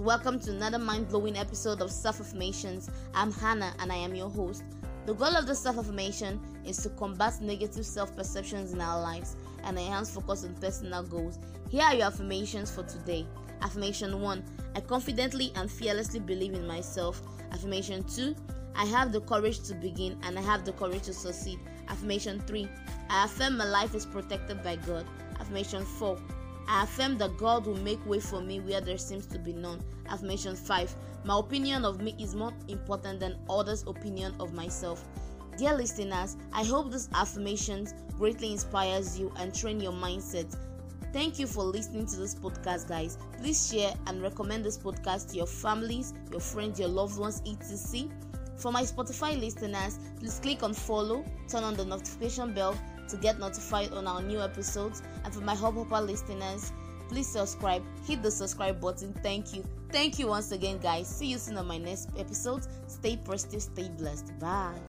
welcome to another mind blowing episode of Self Affirmations. I'm Hannah and I am your host. The goal of the self affirmation is to combat negative self perceptions in our lives and enhance focus on personal goals. Here are your affirmations for today. Affirmation 1 I confidently and fearlessly believe in myself. Affirmation 2 I have the courage to begin and I have the courage to succeed. Affirmation 3 I affirm my life is protected by God. Affirmation 4 I affirm that God will make way for me where there seems to be none. Affirmation 5 My opinion of me is more important than others' opinion of myself. Dear listeners, I hope these affirmations greatly inspires you and train your mindset. Thank you for listening to this podcast, guys. Please share and recommend this podcast to your families, your friends, your loved ones, etc. For my Spotify listeners, please click on follow, turn on the notification bell to get notified on our new episodes. And for my Hubhopper listeners, please subscribe, hit the subscribe button. Thank you. Thank you once again, guys. See you soon on my next episode. Stay positive, stay blessed. Bye.